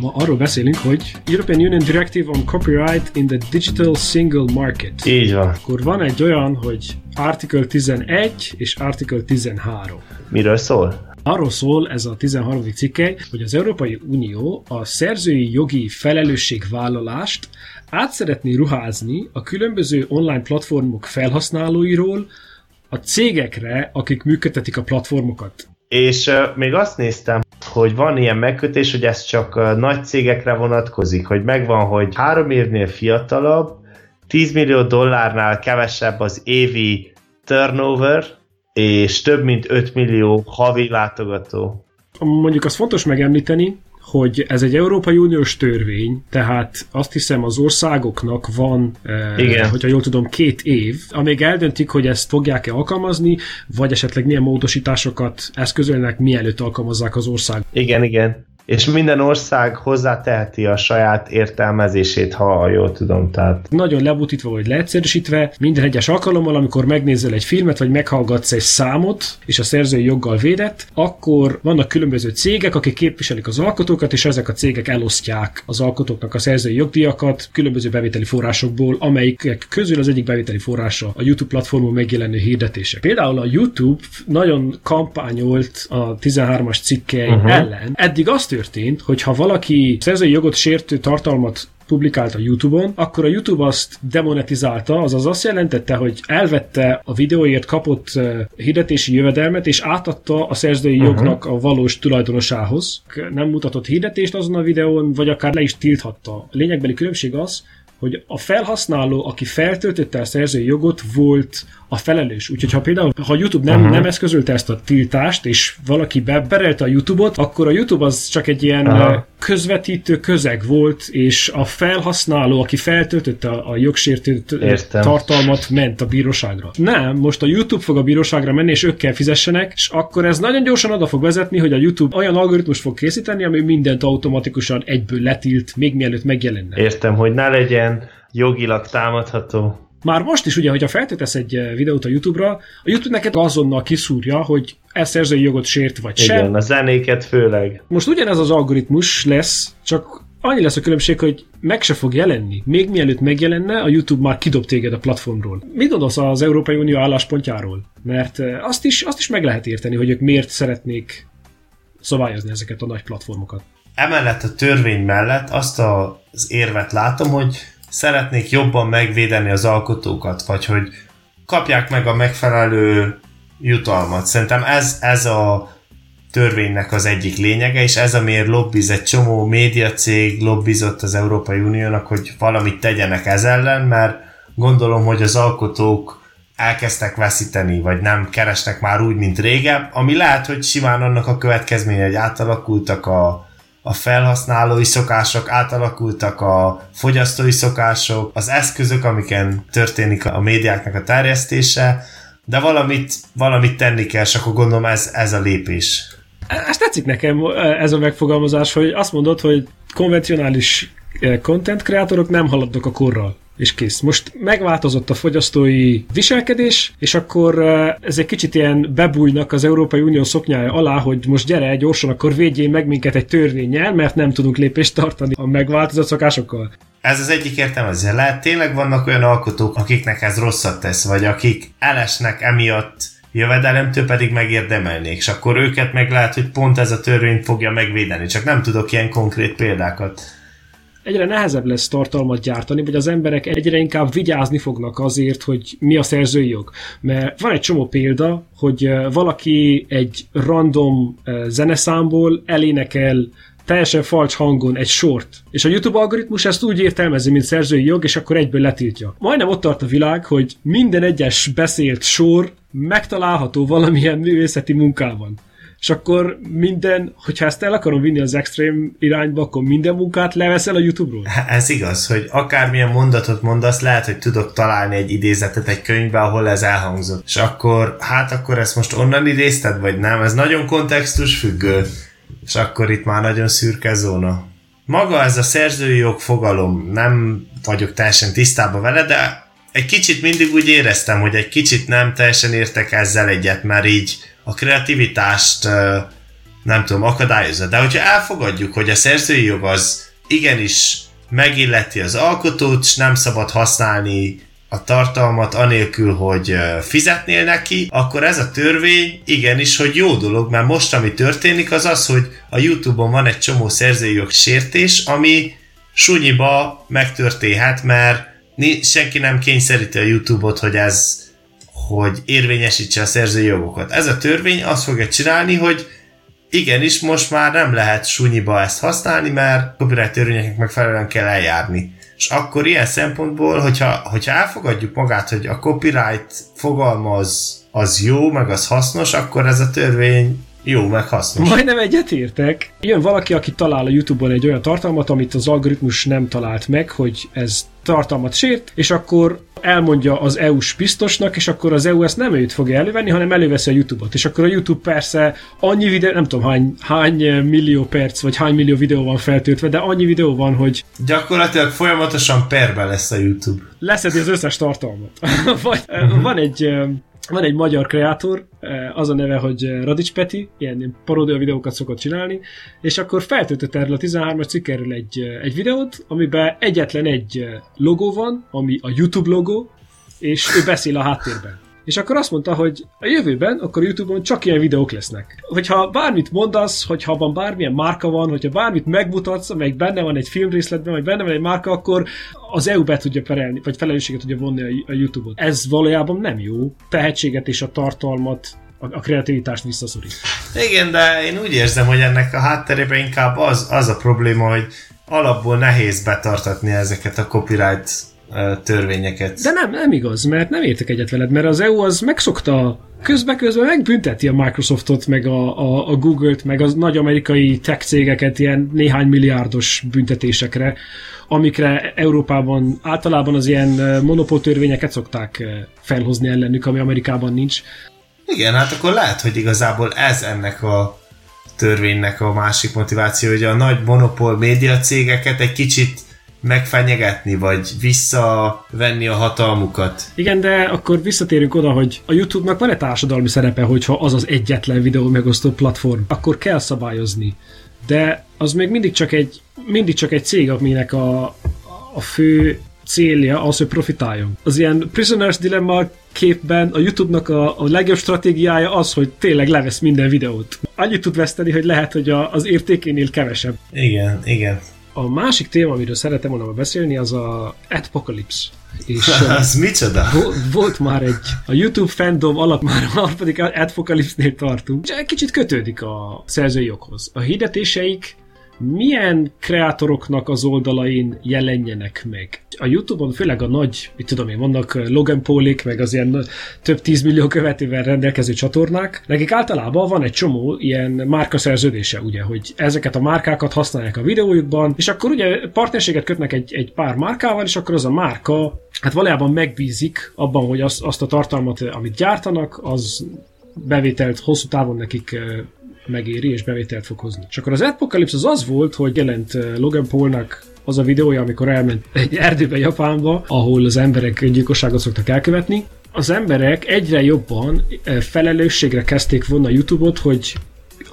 Ma arról beszélünk, hogy European Union Directive on Copyright in the Digital Single Market. Így van. Akkor van egy olyan, hogy Article 11 és Article 13. Miről szól? Arról szól ez a 13. cikke, hogy az Európai Unió a szerzői jogi felelősségvállalást át szeretné ruházni a különböző online platformok felhasználóiról a cégekre, akik működtetik a platformokat. És még azt néztem, hogy van ilyen megkötés, hogy ez csak nagy cégekre vonatkozik, hogy megvan, hogy három évnél fiatalabb, 10 millió dollárnál kevesebb az évi turnover, és több mint 5 millió havi látogató. Mondjuk az fontos megemlíteni, hogy ez egy Európai Uniós törvény, tehát azt hiszem az országoknak van, Igen. hogyha jól tudom, két év, amíg eldöntik, hogy ezt fogják-e alkalmazni, vagy esetleg milyen módosításokat eszközölnek, mielőtt alkalmazzák az ország. Igen, igen és minden ország hozzáteheti a saját értelmezését, ha jól tudom. Tehát... Nagyon lebutítva vagy leegyszerűsítve, minden egyes alkalommal, amikor megnézel egy filmet, vagy meghallgatsz egy számot, és a szerzői joggal védett, akkor vannak különböző cégek, akik képviselik az alkotókat, és ezek a cégek elosztják az alkotóknak a szerzői jogdíjakat különböző bevételi forrásokból, amelyik közül az egyik bevételi forrása a YouTube platformon megjelenő hirdetések. Például a YouTube nagyon kampányolt a 13-as cikkei uh-huh. ellen. Eddig azt történt, hogy ha valaki szerzői jogot sértő tartalmat publikált a YouTube-on, akkor a YouTube azt demonetizálta, azaz azt jelentette, hogy elvette a videóért kapott hirdetési jövedelmet, és átadta a szerzői uh-huh. jognak a valós tulajdonosához. Nem mutatott hirdetést azon a videón, vagy akár le is tilthatta. A lényegbeli különbség az, hogy a felhasználó, aki feltöltötte a szerzői jogot, volt a felelős. Úgyhogy ha például, ha YouTube nem, uh-huh. nem eszközölte ezt a tiltást, és valaki beberelte a YouTube-ot, akkor a YouTube az csak egy ilyen uh-huh. közvetítő közeg volt, és a felhasználó, aki feltöltötte a, a jogsértő tartalmat, ment a bíróságra. Nem, most a YouTube fog a bíróságra menni, és ők kell fizessenek, és akkor ez nagyon gyorsan oda fog vezetni, hogy a YouTube olyan algoritmus fog készíteni, ami mindent automatikusan egyből letilt, még mielőtt megjelenne. Értem, hogy ne legyen jogilag támadható. Már most is ugye, hogyha feltöltesz egy eh, videót a YouTube-ra, a YouTube neked azonnal kiszúrja, hogy ez szerzői jogot sért vagy Igen, sem. a zenéket főleg. Most ugyanez az algoritmus lesz, csak annyi lesz a különbség, hogy meg se fog jelenni. Még mielőtt megjelenne, a YouTube már kidob téged a platformról. Mit gondolsz az Európai Unió álláspontjáról? Mert eh, azt is, azt is meg lehet érteni, hogy ők miért szeretnék szabályozni ezeket a nagy platformokat. Emellett a törvény mellett azt az érvet látom, hogy szeretnék jobban megvédeni az alkotókat, vagy hogy kapják meg a megfelelő jutalmat. Szerintem ez, ez a törvénynek az egyik lényege, és ez amiért lobbiz egy csomó médiacég, lobbizott az Európai Uniónak, hogy valamit tegyenek ez ellen, mert gondolom, hogy az alkotók elkezdtek veszíteni, vagy nem keresnek már úgy, mint régebb, ami lehet, hogy simán annak a következménye, hogy átalakultak a, a felhasználói szokások, átalakultak a fogyasztói szokások, az eszközök, amiken történik a médiáknak a terjesztése, de valamit, valamit tenni kell, és akkor gondolom ez, ez a lépés. Ezt tetszik nekem ez a megfogalmazás, hogy azt mondod, hogy konvencionális eh, content kreatorok nem haladnak a korral és kész. Most megváltozott a fogyasztói viselkedés, és akkor ez egy kicsit ilyen bebújnak az Európai Unió szoknyája alá, hogy most gyere gyorsan, akkor védjél meg minket egy törvényel, mert nem tudunk lépést tartani a megváltozott szokásokkal. Ez az egyik értelmezés. Lehet tényleg vannak olyan alkotók, akiknek ez rosszat tesz, vagy akik elesnek emiatt jövedelemtől pedig megérdemelnék, és akkor őket meg lehet, hogy pont ez a törvény fogja megvédeni, csak nem tudok ilyen konkrét példákat egyre nehezebb lesz tartalmat gyártani, vagy az emberek egyre inkább vigyázni fognak azért, hogy mi a szerzői jog. Mert van egy csomó példa, hogy valaki egy random zeneszámból elénekel teljesen falcs hangon egy sort. És a YouTube algoritmus ezt úgy értelmezi, mint szerzői jog, és akkor egyből letiltja. Majdnem ott tart a világ, hogy minden egyes beszélt sor megtalálható valamilyen művészeti munkában és akkor minden, hogyha ezt el akarom vinni az extrém irányba, akkor minden munkát leveszel a YouTube-ról? Ez igaz, hogy akármilyen mondatot mondasz, lehet, hogy tudok találni egy idézetet egy könyvbe, ahol ez elhangzott. És akkor, hát akkor ezt most onnan idézted, vagy nem? Ez nagyon kontextus függő. És akkor itt már nagyon szürke zóna. Maga ez a szerzői jog fogalom, nem vagyok teljesen tisztában vele, de egy kicsit mindig úgy éreztem, hogy egy kicsit nem teljesen értek ezzel egyet, mert így a kreativitást nem tudom, akadályozza. De hogyha elfogadjuk, hogy a szerzői jog az igenis megilleti az alkotót, és nem szabad használni a tartalmat anélkül, hogy fizetnél neki, akkor ez a törvény igenis, hogy jó dolog, mert most ami történik az az, hogy a Youtube-on van egy csomó szerzői sértés, ami sunyiba megtörténhet, mert senki nem kényszeríti a Youtube-ot, hogy ez hogy érvényesítse a szerzői jogokat. Ez a törvény azt fogja csinálni, hogy igenis most már nem lehet sunyiba ezt használni, mert copyright törvényeknek megfelelően kell eljárni. És akkor ilyen szempontból, hogyha, hogyha elfogadjuk magát, hogy a copyright fogalma az, az jó, meg az hasznos, akkor ez a törvény jó, meg hasznos. Majdnem egyetértek. Jön valaki, aki talál a YouTube-on egy olyan tartalmat, amit az algoritmus nem talált meg, hogy ez tartalmat sért, és akkor elmondja az EU-s biztosnak, és akkor az EU ezt nem őt fogja elővenni, hanem előveszi a YouTube-ot. És akkor a YouTube persze annyi videó, nem tudom hány, hány millió perc, vagy hány millió videó van feltöltve, de annyi videó van, hogy... Gyakorlatilag folyamatosan perbe lesz a YouTube. Leszedi az összes tartalmat. vagy van egy van egy magyar kreátor, eh, az a neve, hogy eh, Radics Peti, ilyen paródia videókat szokott csinálni, és akkor feltöltött erről a 13-as cikkerről egy, eh, egy videót, amiben egyetlen egy logó van, ami a YouTube logó, és ő beszél a háttérben. És akkor azt mondta, hogy a jövőben akkor YouTube-on csak ilyen videók lesznek. Hogyha bármit mondasz, hogyha abban bármilyen márka van, hogyha bármit megmutatsz, amelyik benne van egy filmrészletben, vagy benne van egy márka, akkor az EU be tudja perelni, vagy felelősséget tudja vonni a YouTube-ot. Ez valójában nem jó. Tehetséget és a tartalmat a kreativitást visszaszorít. Igen, de én úgy érzem, hogy ennek a hátterében inkább az, az a probléma, hogy alapból nehéz betartatni ezeket a copyright törvényeket. De nem, nem igaz, mert nem értek egyet veled, mert az EU az megszokta közbe-közben megbünteti a Microsoftot, meg a, a, a Google-t, meg az nagy amerikai tech cégeket ilyen néhány milliárdos büntetésekre, amikre Európában általában az ilyen monopótörvényeket szokták felhozni ellenük, ami Amerikában nincs. Igen, hát akkor lehet, hogy igazából ez ennek a törvénynek a másik motiváció, hogy a nagy monopól média cégeket egy kicsit megfenyegetni, vagy visszavenni a hatalmukat. Igen, de akkor visszatérünk oda, hogy a YouTube-nak van-e társadalmi szerepe, hogyha az az egyetlen videó megosztó platform, akkor kell szabályozni. De az még mindig csak egy, mindig csak egy cég, aminek a, a fő célja az, hogy profitáljon. Az ilyen Prisoners Dilemma képben a YouTube-nak a, a legjobb stratégiája az, hogy tényleg levesz minden videót. Annyit tud veszteni, hogy lehet, hogy a, az értékénél kevesebb. Igen, igen. A másik téma, amiről szeretem volna beszélni, az a Apocalypse. És, az micsoda? Volt már egy, a YouTube fandom alap már a harmadik Apocalypse-nél tartunk, és egy kicsit kötődik a szerzői joghoz. A hirdetéseik milyen kreatoroknak az oldalain jelenjenek meg. A Youtube-on főleg a nagy, mit tudom én, vannak Logan Paulik, meg az ilyen több tízmillió követővel rendelkező csatornák, nekik általában van egy csomó ilyen márkaszerződése, ugye, hogy ezeket a márkákat használják a videójukban, és akkor ugye partnerséget kötnek egy, egy pár márkával, és akkor az a márka hát valójában megbízik abban, hogy azt, azt a tartalmat, amit gyártanak, az bevételt hosszú távon nekik megéri, és bevételt fog hozni. És akkor az Apocalypse az az volt, hogy jelent eh, Logan Paulnak az a videója, amikor elment egy erdőbe Japánba, ahol az emberek gyilkosságot szoktak elkövetni. Az emberek egyre jobban eh, felelősségre kezdték volna a YouTube-ot, hogy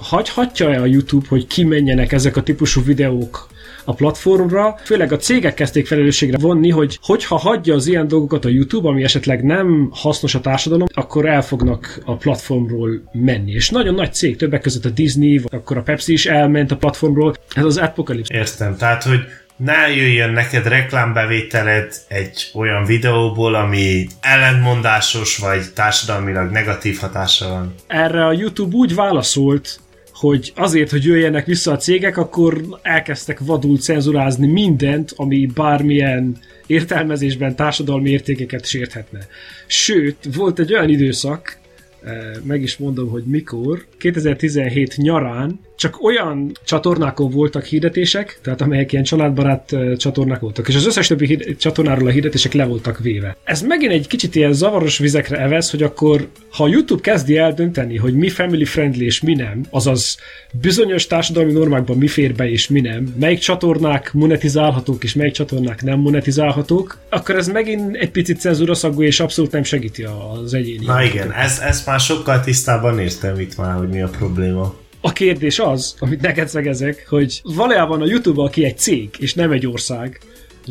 hagyhatja-e a YouTube, hogy kimenjenek ezek a típusú videók a platformra, főleg a cégek kezdték felelősségre vonni, hogy hogyha hagyja az ilyen dolgokat a YouTube, ami esetleg nem hasznos a társadalom, akkor el fognak a platformról menni. És nagyon nagy cég, többek között a Disney, vagy akkor a Pepsi is elment a platformról. Ez az Apocalypse. Értem, tehát hogy ne jöjjön neked reklámbevételed egy olyan videóból, ami ellentmondásos vagy társadalmilag negatív hatása van. Erre a YouTube úgy válaszolt, hogy azért, hogy jöjjenek vissza a cégek, akkor elkezdtek vadul cenzurázni mindent, ami bármilyen értelmezésben társadalmi értékeket sérthetne. Sőt, volt egy olyan időszak, eh, meg is mondom, hogy mikor, 2017 nyarán csak olyan csatornákon voltak hirdetések, tehát amelyek ilyen családbarát csatornák voltak, és az összes többi hír- csatornáról a hirdetések le voltak véve. Ez megint egy kicsit ilyen zavaros vizekre evez, hogy akkor, ha a YouTube kezdi el dönteni, hogy mi family friendly és mi nem, azaz bizonyos társadalmi normákban mi fér be és mi nem, melyik csatornák monetizálhatók és melyik csatornák nem monetizálhatók, akkor ez megint egy picit cenzúraszagú és abszolút nem segíti az egyéni. Na igen, ez, ez már sokkal tisztában értem itt már, hogy mi a probléma. A kérdés az, amit neked szegezek, hogy valójában a YouTube, aki egy cég, és nem egy ország,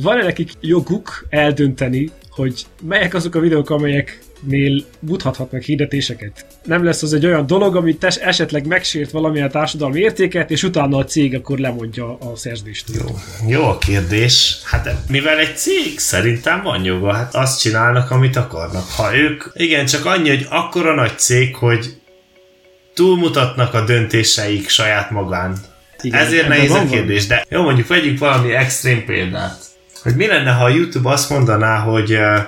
van-e nekik joguk eldönteni, hogy melyek azok a videók, amelyeknél mutathatnak hirdetéseket. Nem lesz az egy olyan dolog, amit esetleg megsért valamilyen társadalmi értéket, és utána a cég akkor lemondja a szerződést. Jó, jó a kérdés. Hát mivel egy cég szerintem van joga, hát azt csinálnak, amit akarnak. Ha ők, igen, csak annyi, hogy akkora nagy cég, hogy túlmutatnak a döntéseik saját magán. Igen, Ezért nehéz a kérdés, de jó, mondjuk vegyünk valami extrém példát. Hogy mi lenne, ha a YouTube azt mondaná, hogy uh,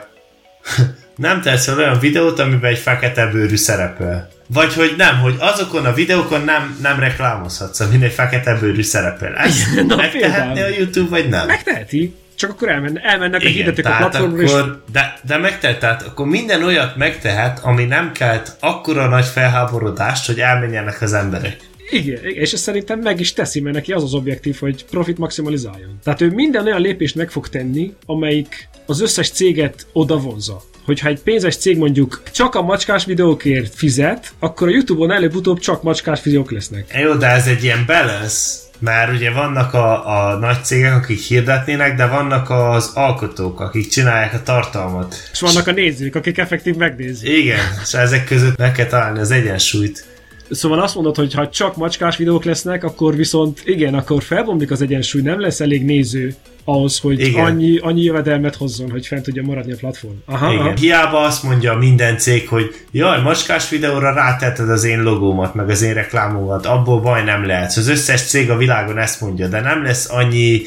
nem tesz olyan videót, amiben egy fekete bőrű szerepel. Vagy hogy nem, hogy azokon a videókon nem, nem reklámozhatsz, amin egy fekete bőrű szerepel. Ezt megtehetné a YouTube, vagy nem? Megteheti. Csak akkor elmen, elmennek Igen, a hirdetők a platformra, akkor, és... de, de megtehet, tehát akkor minden olyat megtehet, ami nem kelt akkora nagy felháborodást, hogy elmenjenek az emberek. Igen, és ezt szerintem meg is teszi, mert neki az az objektív, hogy profit maximalizáljon. Tehát ő minden olyan lépést meg fog tenni, amelyik az összes céget oda vonza. Hogyha egy pénzes cég mondjuk csak a macskás videókért fizet, akkor a Youtube-on előbb-utóbb csak macskás videók lesznek. Jó, de ez egy ilyen balance, mert ugye vannak a, a nagy cégek, akik hirdetnének, de vannak az alkotók, akik csinálják a tartalmat. És vannak a nézők, akik effektív megnézik. Igen, és ezek között meg kell találni az egyensúlyt. Szóval azt mondod, hogy ha csak macskás videók lesznek, akkor viszont igen, akkor felbomlik az egyensúly, nem lesz elég néző ahhoz, hogy igen. annyi, annyi jövedelmet hozzon, hogy fent tudja maradni a platform. Aha, igen. Aha. Hiába azt mondja minden cég, hogy jaj, macskás videóra rátetted az én logómat, meg az én reklámomat, abból baj nem lehet. Az összes cég a világon ezt mondja, de nem lesz annyi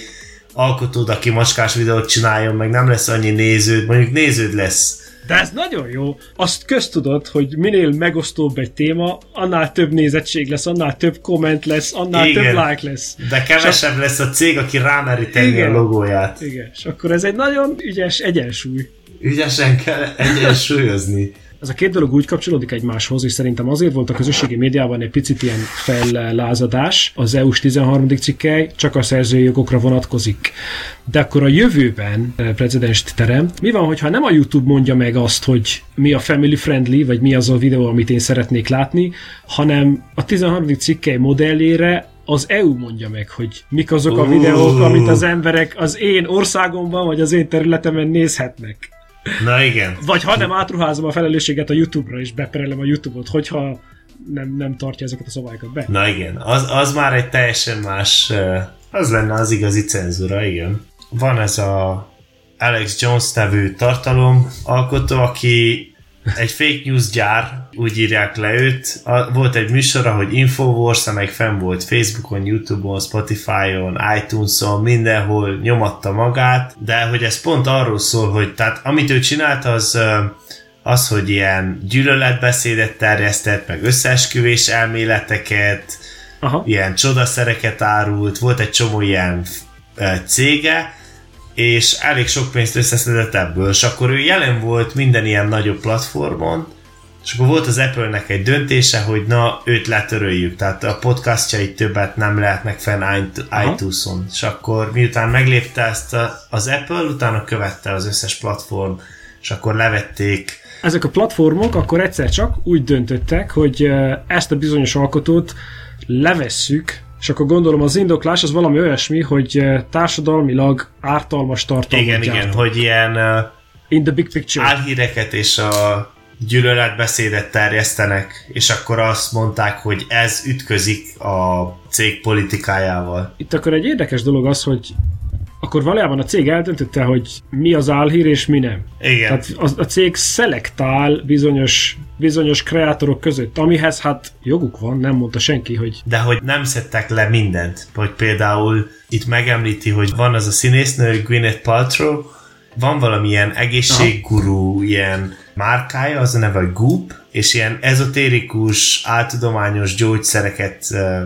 alkotód, aki macskás videót csináljon, meg nem lesz annyi néződ, mondjuk néződ lesz de ez nagyon jó. Azt köztudod, hogy minél megosztóbb egy téma, annál több nézettség lesz, annál több komment lesz, annál Igen. több like lesz. De kevesebb lesz a cég, aki rámeri tenni a logóját. Igen, és akkor ez egy nagyon ügyes egyensúly. Ügyesen kell egyensúlyozni ez a két dolog úgy kapcsolódik egymáshoz, és szerintem azért volt a közösségi médiában egy picit ilyen fellázadás. Az EU-s 13. cikkely csak a szerzői jogokra vonatkozik. De akkor a jövőben eh, precedens teremt. Mi van, hogyha nem a YouTube mondja meg azt, hogy mi a family friendly, vagy mi az a videó, amit én szeretnék látni, hanem a 13. cikkely modellére az EU mondja meg, hogy mik azok a videók, amit az emberek az én országomban, vagy az én területemen nézhetnek. Na igen. Vagy ha nem átruházom a felelősséget a YouTube-ra, és beperelem a YouTube-ot, hogyha nem, nem tartja ezeket a szabályokat be. Na igen, az, az már egy teljesen más, az lenne az igazi cenzúra, igen. Van ez a Alex Jones nevű tartalomalkotó, aki egy fake news gyár, úgy írják le őt. A, volt egy műsora, hogy Infowars, amely fenn volt Facebookon, Youtube-on, Spotify-on, iTunes-on, mindenhol nyomatta magát, de hogy ez pont arról szól, hogy tehát amit ő csinált, az az, hogy ilyen gyűlöletbeszédet terjesztett, meg összeesküvés elméleteket, Aha. ilyen csodaszereket árult, volt egy csomó ilyen cége, és elég sok pénzt összeszedett ebből, és akkor ő jelen volt minden ilyen nagyobb platformon, és akkor volt az Apple-nek egy döntése, hogy na, őt letöröljük, tehát a podcastjait többet nem lehetnek fenn iTunes-on. És akkor miután meglépte ezt az Apple, utána követte az összes platform, és akkor levették. Ezek a platformok akkor egyszer csak úgy döntöttek, hogy ezt a bizonyos alkotót levesszük és akkor gondolom az indoklás az valami olyasmi, hogy eh, társadalmilag ártalmas tartalmat Igen, gyártam. igen, hogy ilyen uh, In the big picture. álhíreket és a gyűlöletbeszédet terjesztenek, és akkor azt mondták, hogy ez ütközik a cég politikájával. Itt akkor egy érdekes dolog az, hogy akkor valójában a cég eldöntötte, hogy mi az álhír és mi nem. Igen. Tehát a, a cég szelektál bizonyos, bizonyos kreátorok között, amihez hát joguk van, nem mondta senki, hogy... De hogy nem szedtek le mindent, hogy például itt megemlíti, hogy van az a színésznő, Gwyneth Paltrow, van valamilyen egészséggurú, Aha. ilyen márkája, az a neve, hogy Goop, és ilyen ezotérikus, áltudományos gyógyszereket uh,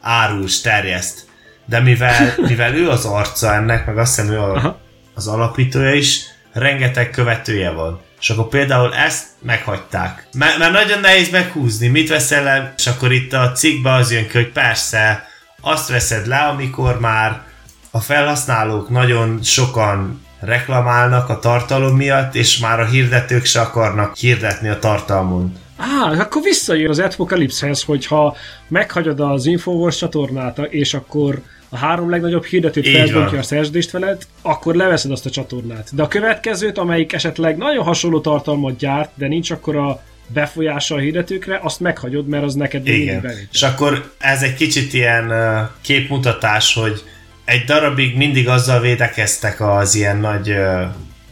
árul, terjeszt de mivel, mivel ő az arca ennek, meg azt hiszem ő a, az alapítója is, rengeteg követője van. És akkor például ezt meghagyták. Mert, mert nagyon nehéz meghúzni, mit veszel le, és akkor itt a cikkbe az jön ki, hogy persze, azt veszed le, amikor már a felhasználók nagyon sokan reklamálnak a tartalom miatt, és már a hirdetők se akarnak hirdetni a tartalmon. Á, akkor visszajön az Apocalypse-hez, hogyha meghagyod az Infowars csatornát, és akkor a három legnagyobb hirdetőt felbontja a szerződést veled, akkor leveszed azt a csatornát. De a következőt, amelyik esetleg nagyon hasonló tartalmat gyárt, de nincs akkor a befolyása a hirdetőkre, azt meghagyod, mert az neked Igen. És akkor ez egy kicsit ilyen képmutatás, hogy egy darabig mindig azzal védekeztek az ilyen nagy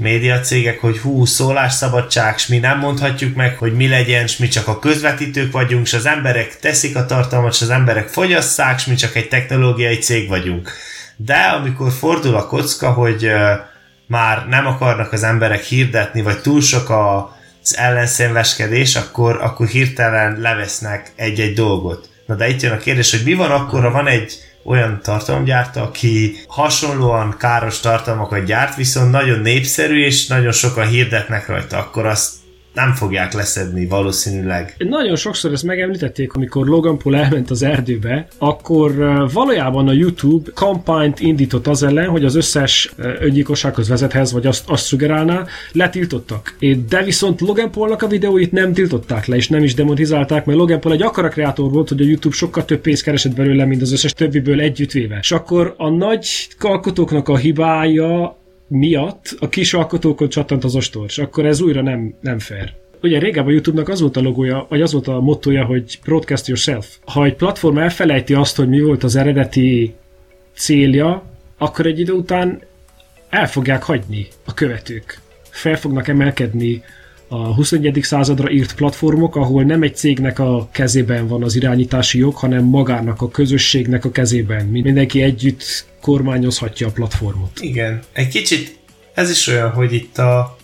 médiacégek, hogy hú, szólásszabadság, s mi nem mondhatjuk meg, hogy mi legyen, s mi csak a közvetítők vagyunk, s az emberek teszik a tartalmat, s az emberek fogyasszák, s mi csak egy technológiai cég vagyunk. De amikor fordul a kocka, hogy már nem akarnak az emberek hirdetni, vagy túl sok a, az ellenszénveskedés, akkor, akkor hirtelen levesznek egy-egy dolgot. Na de itt jön a kérdés, hogy mi van akkor, ha van egy olyan tartalomgyártó, aki hasonlóan káros tartalmakat gyárt, viszont nagyon népszerű, és nagyon sokan hirdetnek rajta, akkor azt nem fogják leszedni valószínűleg. Nagyon sokszor ezt megemlítették, amikor Logan Paul elment az erdőbe, akkor valójában a YouTube kampányt indított az ellen, hogy az összes öngyilkossághoz vezethez, vagy azt, azt szugerálná, letiltottak. De viszont Logan Paulnak a videóit nem tiltották le, és nem is demonetizálták, mert Logan Paul egy akkora kreator volt, hogy a YouTube sokkal több pénzt keresett belőle, mint az összes többiből együttvéve. És akkor a nagy alkotóknak a hibája miatt a kis alkotókon csattant az ostor, és akkor ez újra nem, nem fair. Ugye régebben a YouTube-nak az volt a logója, vagy az volt a mottoja, hogy broadcast yourself. Ha egy platform elfelejti azt, hogy mi volt az eredeti célja, akkor egy idő után el fogják hagyni a követők. Fel fognak emelkedni a 21. századra írt platformok, ahol nem egy cégnek a kezében van az irányítási jog, hanem magának, a közösségnek a kezében. Mindenki együtt kormányozhatja a platformot. Igen. Egy kicsit ez is olyan, hogy itt a,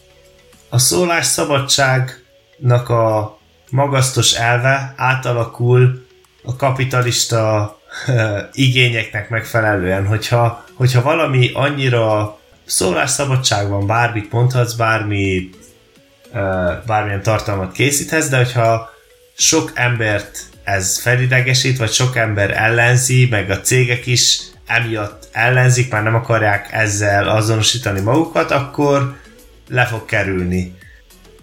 a szólásszabadságnak a magasztos elve átalakul a kapitalista igényeknek megfelelően, hogyha, hogyha valami annyira szólásszabadság van, bármit mondhatsz, bármi bármilyen tartalmat készíthetsz, de hogyha sok embert ez felidegesít, vagy sok ember ellenzi, meg a cégek is emiatt ellenzik, már nem akarják ezzel azonosítani magukat, akkor le fog kerülni.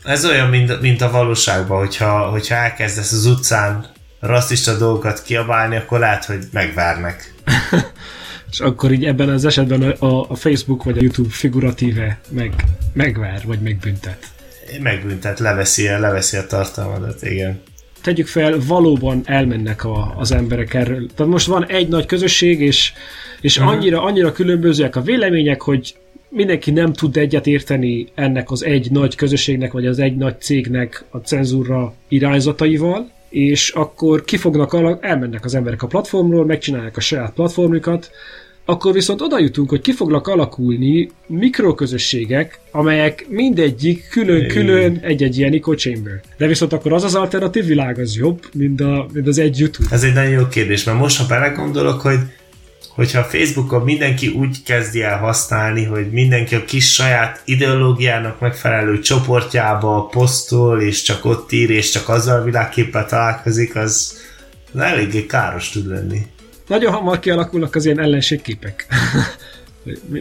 Ez olyan, mint, mint a valóságban, hogyha, hogyha elkezdesz az utcán rasszista dolgokat kiabálni, akkor lehet, hogy megvárnak. És akkor így ebben az esetben a, a Facebook vagy a YouTube figuratíve meg, megvár, vagy megbüntet megbüntet, leveszi, leveszi a tartalmadat, igen. Tegyük fel, valóban elmennek a, az emberek erről. Tehát most van egy nagy közösség, és, és uh-huh. annyira, annyira különbözőek a vélemények, hogy mindenki nem tud egyet érteni ennek az egy nagy közösségnek, vagy az egy nagy cégnek a cenzúra irányzataival, és akkor kifognak, elmennek az emberek a platformról, megcsinálják a saját platformjukat, akkor viszont oda jutunk, hogy ki fognak alakulni mikroközösségek, amelyek mindegyik külön-külön egy-egy ilyen echo chamber. De viszont akkor az az alternatív világ az jobb, mint, a, mint az egy YouTube. Ez egy nagyon jó kérdés, mert most ha belegondolok, hogy hogyha a Facebookon mindenki úgy kezdi el használni, hogy mindenki a kis saját ideológiának megfelelő csoportjába posztol, és csak ott ír, és csak azzal a világképpel találkozik, az eléggé káros tud lenni nagyon hamar kialakulnak az ilyen ellenségképek.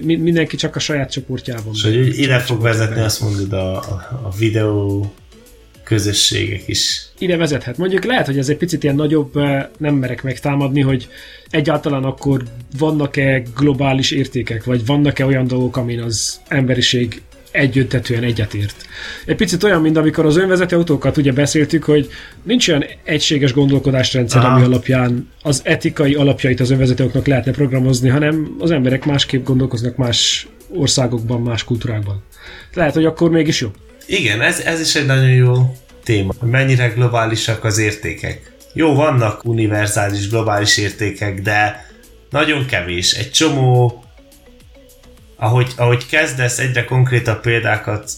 Mindenki csak a saját csoportjában. És hogy ide fog vezetni, azt mondod, a, a videó közösségek is. Ide vezethet. Mondjuk lehet, hogy ez egy picit ilyen nagyobb, eh, nem merek megtámadni, hogy egyáltalán akkor vannak-e globális értékek, vagy vannak-e olyan dolgok, amin az emberiség egyöntetően egyetért. Egy picit olyan, mint amikor az önvezető autókat ugye beszéltük, hogy nincs olyan egységes gondolkodásrendszer, Aha. ami alapján az etikai alapjait az önvezetőknek lehetne programozni, hanem az emberek másképp gondolkoznak más országokban, más kultúrákban. Lehet, hogy akkor mégis jó. Igen, ez, ez is egy nagyon jó téma. Mennyire globálisak az értékek. Jó, vannak univerzális globális értékek, de nagyon kevés. Egy csomó ahogy, ahogy kezdesz egyre konkrétabb példákat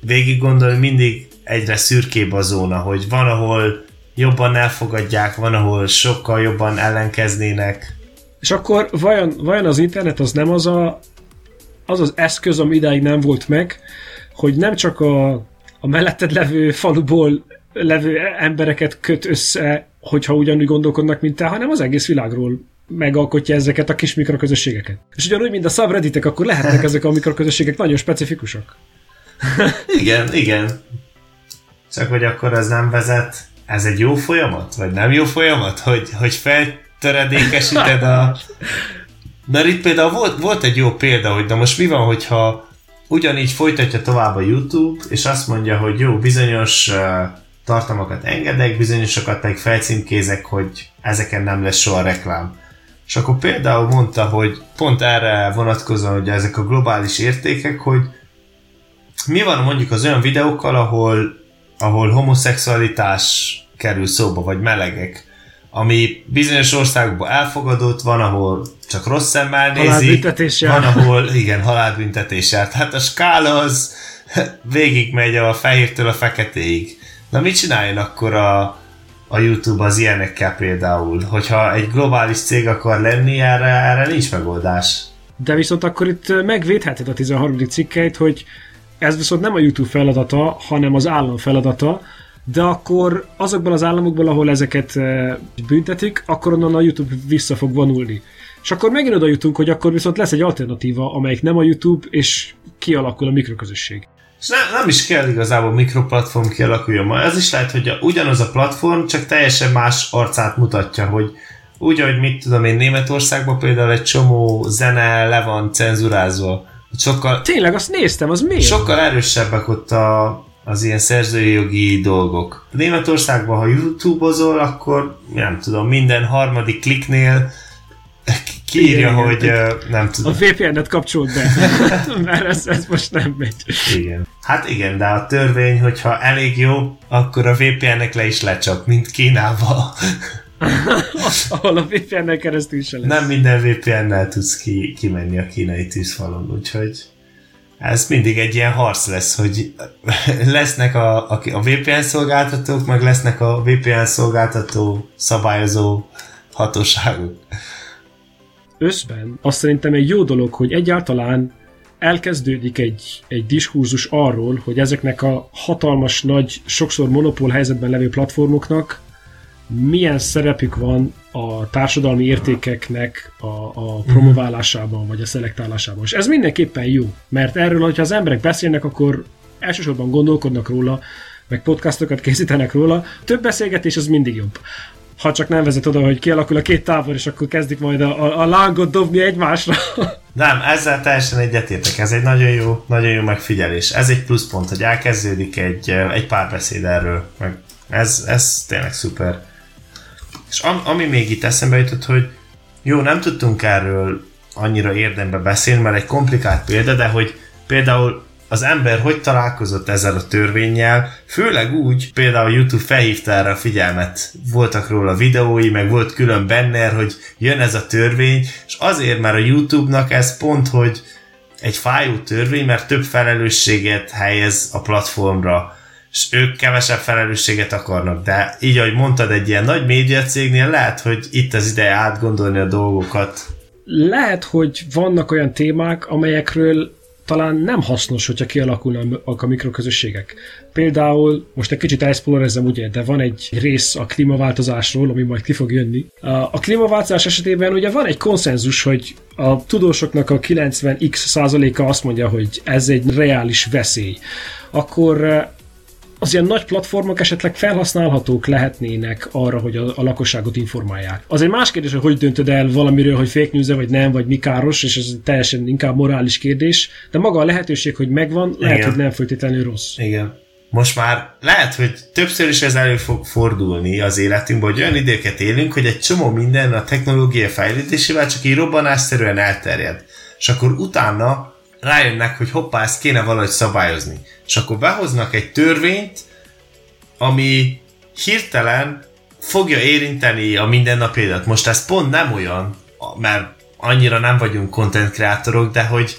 végig gondolni, mindig egyre szürkébb a zóna, hogy van, ahol jobban elfogadják, van, ahol sokkal jobban ellenkeznének. És akkor vajon, vajon az internet az nem az a, az az eszköz, ami idáig nem volt meg, hogy nem csak a, a melletted levő faluból levő embereket köt össze, hogyha ugyanúgy gondolkodnak, mint te, hanem az egész világról megalkotja ezeket a kis mikroközösségeket. És ugyanúgy, mint a subredditek, akkor lehetnek ezek a mikroközösségek nagyon specifikusak. igen, igen. Csak hogy akkor ez nem vezet, ez egy jó folyamat? Vagy nem jó folyamat? Hogy, hogy feltöredékesíted a... Mert itt például volt, volt egy jó példa, hogy na most mi van, hogyha ugyanígy folytatja tovább a YouTube, és azt mondja, hogy jó, bizonyos uh, tartalmakat engedek, bizonyosokat pedig felcímkézek, hogy ezeken nem lesz soha reklám. És akkor például mondta, hogy pont erre vonatkozóan, hogy ezek a globális értékek, hogy mi van mondjuk az olyan videókkal, ahol, ahol homoszexualitás kerül szóba, vagy melegek, ami bizonyos országokban elfogadott, van, ahol csak rossz szemmel nézik, van, ahol igen, halálbüntetés jár. Tehát a skála az végig a fehértől a feketéig. Na mit csináljon akkor a, a YouTube az ilyenekkel például? Hogyha egy globális cég akar lenni, erre, erre nincs megoldás. De viszont akkor itt megvédheted a 13. cikkeit, hogy ez viszont nem a YouTube feladata, hanem az állam feladata, de akkor azokban az államokban, ahol ezeket büntetik, akkor onnan a YouTube vissza fog vonulni. És akkor megint oda jutunk, hogy akkor viszont lesz egy alternatíva, amelyik nem a YouTube, és kialakul a mikroközösség. És ne, nem is kell igazából mikroplatform kialakuljon ma. Ez is lehet, hogy a, ugyanaz a platform, csak teljesen más arcát mutatja, hogy úgy, hogy mit tudom én, Németországban például egy csomó zene le van cenzurázva. Sokkal, Tényleg, azt néztem, az miért? Sokkal erősebbek ott a, az ilyen szerzői jogi dolgok. Németországban, ha YouTube-ozol, akkor nem tudom, minden harmadik kliknél kiírja, hogy igen. nem tudom. A VPN-et kapcsolt be, mert ez, ez most nem megy. Igen. Hát igen, de a törvény, hogyha elég jó, akkor a VPN-nek le is lecsap, mint Kínába. Ahol a VPN-nel keresztül se lesz. Nem minden VPN-nel tudsz ki, kimenni a kínai tűzfalon, úgyhogy ez mindig egy ilyen harc lesz, hogy lesznek a, a, a VPN szolgáltatók, meg lesznek a VPN szolgáltató szabályozó hatóságok. Összben azt szerintem egy jó dolog, hogy egyáltalán elkezdődik egy, egy diskurzus arról, hogy ezeknek a hatalmas, nagy, sokszor monopól helyzetben levő platformoknak milyen szerepük van a társadalmi értékeknek a, a mhm. promoválásában, vagy a szelektálásában. És ez mindenképpen jó, mert erről, hogyha az emberek beszélnek, akkor elsősorban gondolkodnak róla, meg podcastokat készítenek róla. Több beszélgetés az mindig jobb. Ha csak nem vezet oda, hogy kialakul a két tábor, és akkor kezdik majd a, a, a lángot dobni egymásra. Nem, ezzel teljesen egyetértek. Ez egy nagyon jó, nagyon jó megfigyelés. Ez egy pluszpont, hogy elkezdődik egy, egy párbeszéd erről. Meg ez, ez tényleg szuper. És am, ami még itt eszembe jutott, hogy jó, nem tudtunk erről annyira érdembe beszélni, mert egy komplikált példa, de hogy például az ember hogy találkozott ezzel a törvényel, főleg úgy, például YouTube felhívta erre a figyelmet, voltak róla videói, meg volt külön banner, hogy jön ez a törvény, és azért, mert a YouTube-nak ez pont, hogy egy fájó törvény, mert több felelősséget helyez a platformra. És ők kevesebb felelősséget akarnak, de így, ahogy mondtad, egy ilyen nagy médiacégnél lehet, hogy itt az ideje átgondolni a dolgokat. Lehet, hogy vannak olyan témák, amelyekről talán nem hasznos, hogyha kialakulnak a mikroközösségek. Például, most egy kicsit elszpolorezem, ugye, de van egy rész a klímaváltozásról, ami majd ki fog jönni. A klímaváltozás esetében ugye van egy konszenzus, hogy a tudósoknak a 90x százaléka azt mondja, hogy ez egy reális veszély. Akkor az ilyen nagy platformok esetleg felhasználhatók lehetnének arra, hogy a, a lakosságot informálják. Az egy más kérdés, hogy hogy döntöd el valamiről, hogy fake news vagy nem, vagy mi káros, és ez teljesen inkább morális kérdés, de maga a lehetőség, hogy megvan, lehet, Igen. hogy nem feltétlenül rossz. Igen. Most már lehet, hogy többször is ez elő fog fordulni az életünkben, hogy olyan időket élünk, hogy egy csomó minden a technológia fejlődésével csak így robbanásszerűen elterjed. És akkor utána rájönnek, hogy hoppá, ezt kéne valahogy szabályozni. És akkor behoznak egy törvényt, ami hirtelen fogja érinteni a mindennapi élet. Most ez pont nem olyan, mert annyira nem vagyunk content kreatorok, de hogy,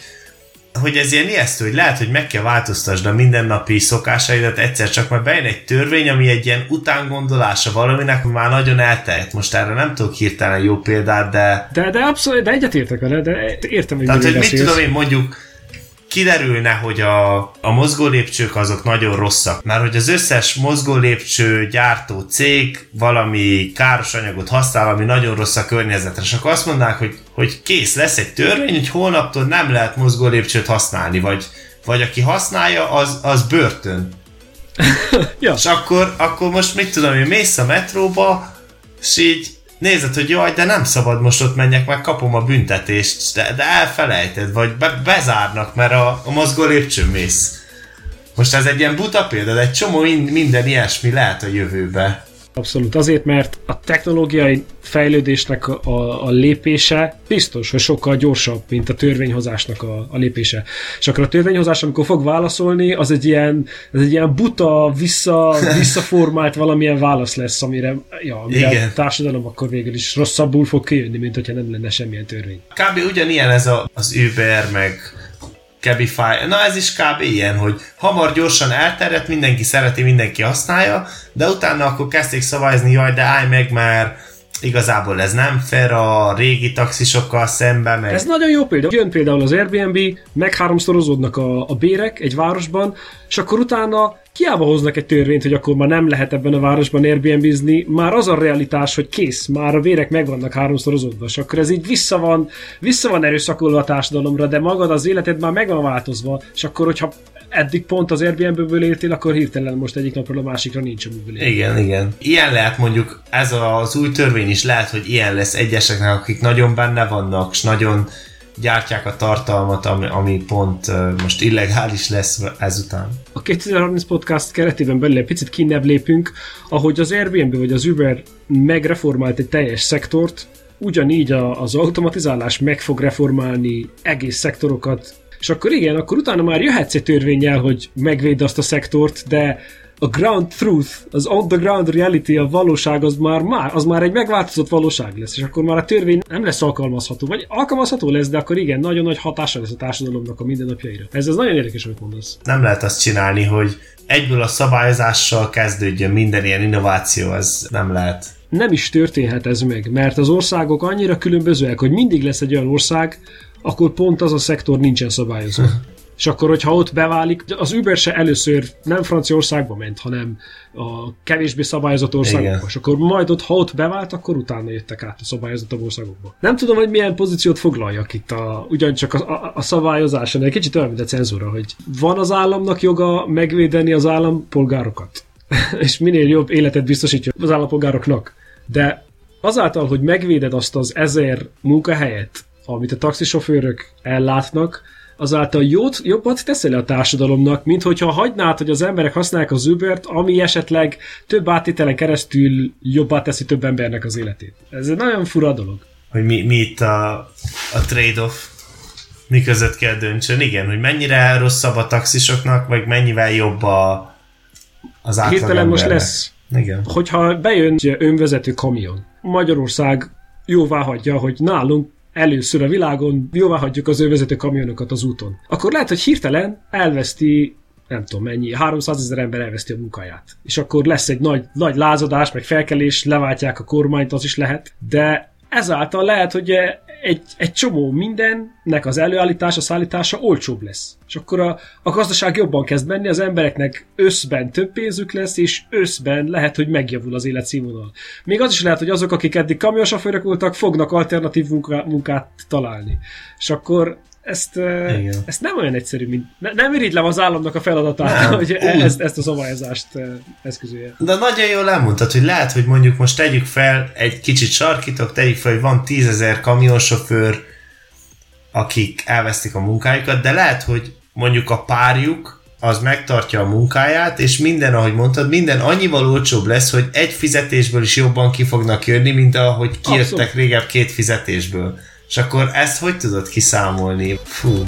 hogy ez ilyen ijesztő, hogy lehet, hogy meg kell változtasd a mindennapi szokásaidat egyszer csak, mert bejön egy törvény, ami egy ilyen utángondolása valaminek, már nagyon elterjedt. Most erre nem tudok hirtelen jó példát, de... De, de abszolút, de egyetértek vele, de értem, hogy Tehát, hogy mit tudom én mondjuk kiderülne, hogy a, a mozgó lépcsők azok nagyon rosszak, mert hogy az összes mozgó lépcső gyártó cég valami káros anyagot használ, ami nagyon rossz a környezetre, és akkor azt mondnák, hogy, hogy kész, lesz egy törvény, hogy holnaptól nem lehet mozgó lépcsőt használni, vagy, vagy aki használja, az, az börtön. ja. És akkor, akkor most mit tudom én, mész a metróba, és így nézed, hogy jaj, de nem szabad most ott menjek, meg kapom a büntetést, de, de elfelejted, vagy be, bezárnak, mert a, a mozgó lépcsőn mész. Most ez egy ilyen buta példa, de egy csomó minden ilyesmi lehet a jövőbe. Abszolút azért, mert a technológiai fejlődésnek a, a lépése biztos, hogy sokkal gyorsabb, mint a törvényhozásnak a, a lépése. És akkor a törvényhozás, amikor fog válaszolni, az egy ilyen, az egy ilyen buta, vissza, visszaformált valamilyen válasz lesz, amire, ja, amire Igen. a társadalom akkor végül is rosszabbul fog kijönni, mint hogyha nem lenne semmilyen törvény. Kb. ugyanilyen ez a, az Uber, meg Cabify, na ez is kb. ilyen, hogy hamar gyorsan elterjedt, mindenki szereti, mindenki használja, de utána akkor kezdték szavazni, jaj, de állj meg, mert igazából ez nem fair a régi taxisokkal szemben. Meg... Ez nagyon jó példa. Jön például az Airbnb, meg háromszorozódnak a, a bérek egy városban, és akkor utána Kiába hoznak egy törvényt, hogy akkor már nem lehet ebben a városban Airbnb-zni, már az a realitás, hogy kész, már a vérek meg vannak háromszorozódva, és akkor ez így vissza van, vissza van erőszakolva a társadalomra, de magad az életed már meg van változva, és akkor, hogyha eddig pont az Airbnb-ből éltél, akkor hirtelen most egyik napról a másikra nincs amiből éltél. Igen, igen. Ilyen lehet mondjuk, ez az új törvény is lehet, hogy ilyen lesz egyeseknek, akik nagyon benne vannak, és nagyon gyártják a tartalmat, ami, ami pont uh, most illegális lesz ezután. A 2030 podcast keretében belül egy picit kinnebb lépünk, ahogy az Airbnb vagy az Uber megreformált egy teljes szektort, ugyanígy a, az automatizálás meg fog reformálni egész szektorokat, és akkor igen, akkor utána már jöhetsz egy törvényel, hogy megvéd azt a szektort, de a ground truth, az on the ground reality, a valóság az már, már, az már egy megváltozott valóság lesz, és akkor már a törvény nem lesz alkalmazható, vagy alkalmazható lesz, de akkor igen, nagyon nagy hatása lesz a társadalomnak a mindennapjaira. Ez, ez nagyon érdekes, amit mondasz. Nem lehet azt csinálni, hogy egyből a szabályozással kezdődjön minden ilyen innováció, ez nem lehet. Nem is történhet ez meg, mert az országok annyira különbözőek, hogy mindig lesz egy olyan ország, akkor pont az a szektor nincsen szabályozva. És akkor, hogyha ott beválik, az Uber se először nem Franciaországba ment, hanem a kevésbé szabályozott országokba. Igen. És akkor majd ott, ha ott bevált, akkor utána jöttek át a szabályozottabb országokba. Nem tudom, hogy milyen pozíciót foglaljak itt a, ugyancsak a, a, a szabályozáson, egy kicsit olyan, mint a cenzúra, hogy van az államnak joga megvédeni az állampolgárokat. és minél jobb életet biztosítja az állampolgároknak. De azáltal, hogy megvéded azt az ezer munkahelyet, amit a taxisofőrök ellátnak, azáltal jót, jobbat teszel a társadalomnak, mint hogyha hagynád, hogy az emberek használják az Ubert, ami esetleg több átételen keresztül jobbá teszi több embernek az életét. Ez egy nagyon fura dolog. Hogy mi, mi itt a, a trade-off, mi között kell döntsön. Igen, hogy mennyire rosszabb a taxisoknak, vagy mennyivel jobb a, az átlag Hirtelen most lesz, Igen. hogyha bejön önvezető kamion, Magyarország jóvá hagyja, hogy nálunk először a világon jóvá hagyjuk az vezető kamionokat az úton. Akkor lehet, hogy hirtelen elveszti nem tudom mennyi, 300 ezer ember elveszti a munkáját. És akkor lesz egy nagy, nagy lázadás, meg felkelés, leváltják a kormányt, az is lehet, de ezáltal lehet, hogy egy, egy csomó mindennek az előállítása, szállítása olcsóbb lesz. És akkor a, a gazdaság jobban kezd menni, az embereknek összben több pénzük lesz, és összben lehet, hogy megjavul az életszínvonal. Még az is lehet, hogy azok, akik eddig kamionsofőrök voltak, fognak alternatív munká, munkát találni. És akkor ezt, Igen. ezt nem olyan egyszerű, mint... Ne, nem irigylem az államnak a feladatát, nem. hogy ezt, ezt a szabályozást eszközölje. De nagyon jól elmondtad, hogy lehet, hogy mondjuk most tegyük fel, egy kicsit sarkítok, tegyük fel, hogy van tízezer kamionsofőr, akik elvesztik a munkájukat, de lehet, hogy mondjuk a párjuk az megtartja a munkáját, és minden, ahogy mondtad, minden annyival olcsóbb lesz, hogy egy fizetésből is jobban ki fognak jönni, mint ahogy kijöttek Abszolút. régebb két fizetésből. És akkor ezt hogy tudod kiszámolni? Fú.